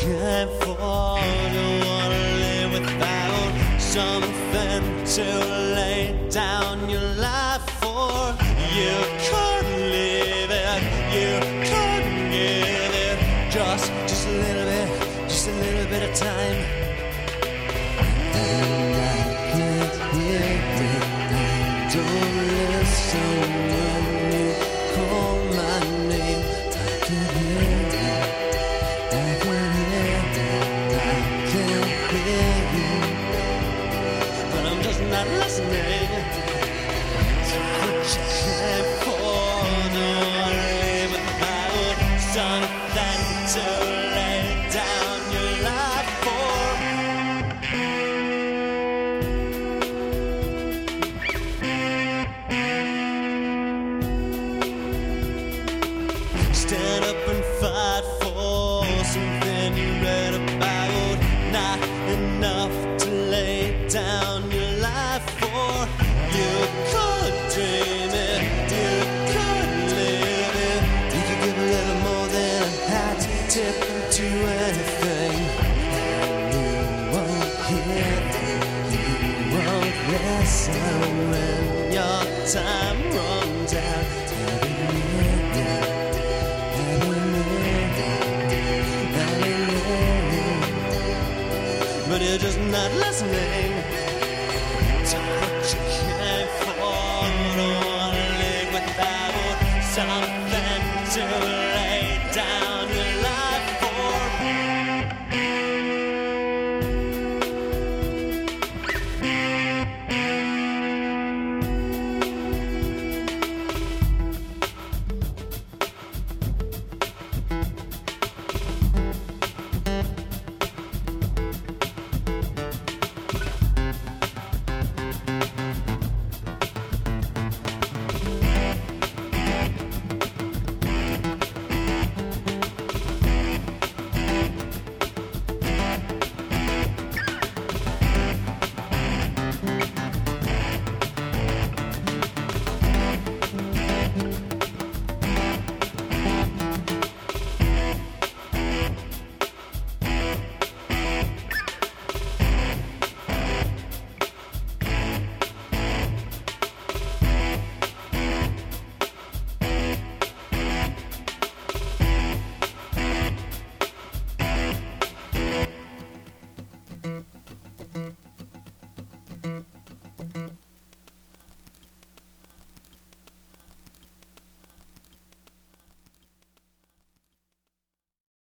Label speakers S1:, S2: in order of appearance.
S1: can't afford to wanna live without something to lay down your life for. You could live it, you could give it just, just a little bit, just a little bit of time. Stand to lay down your life for. Stand up and fight for something you time runs out. But you're just not listening to what you can't afford or live without. Some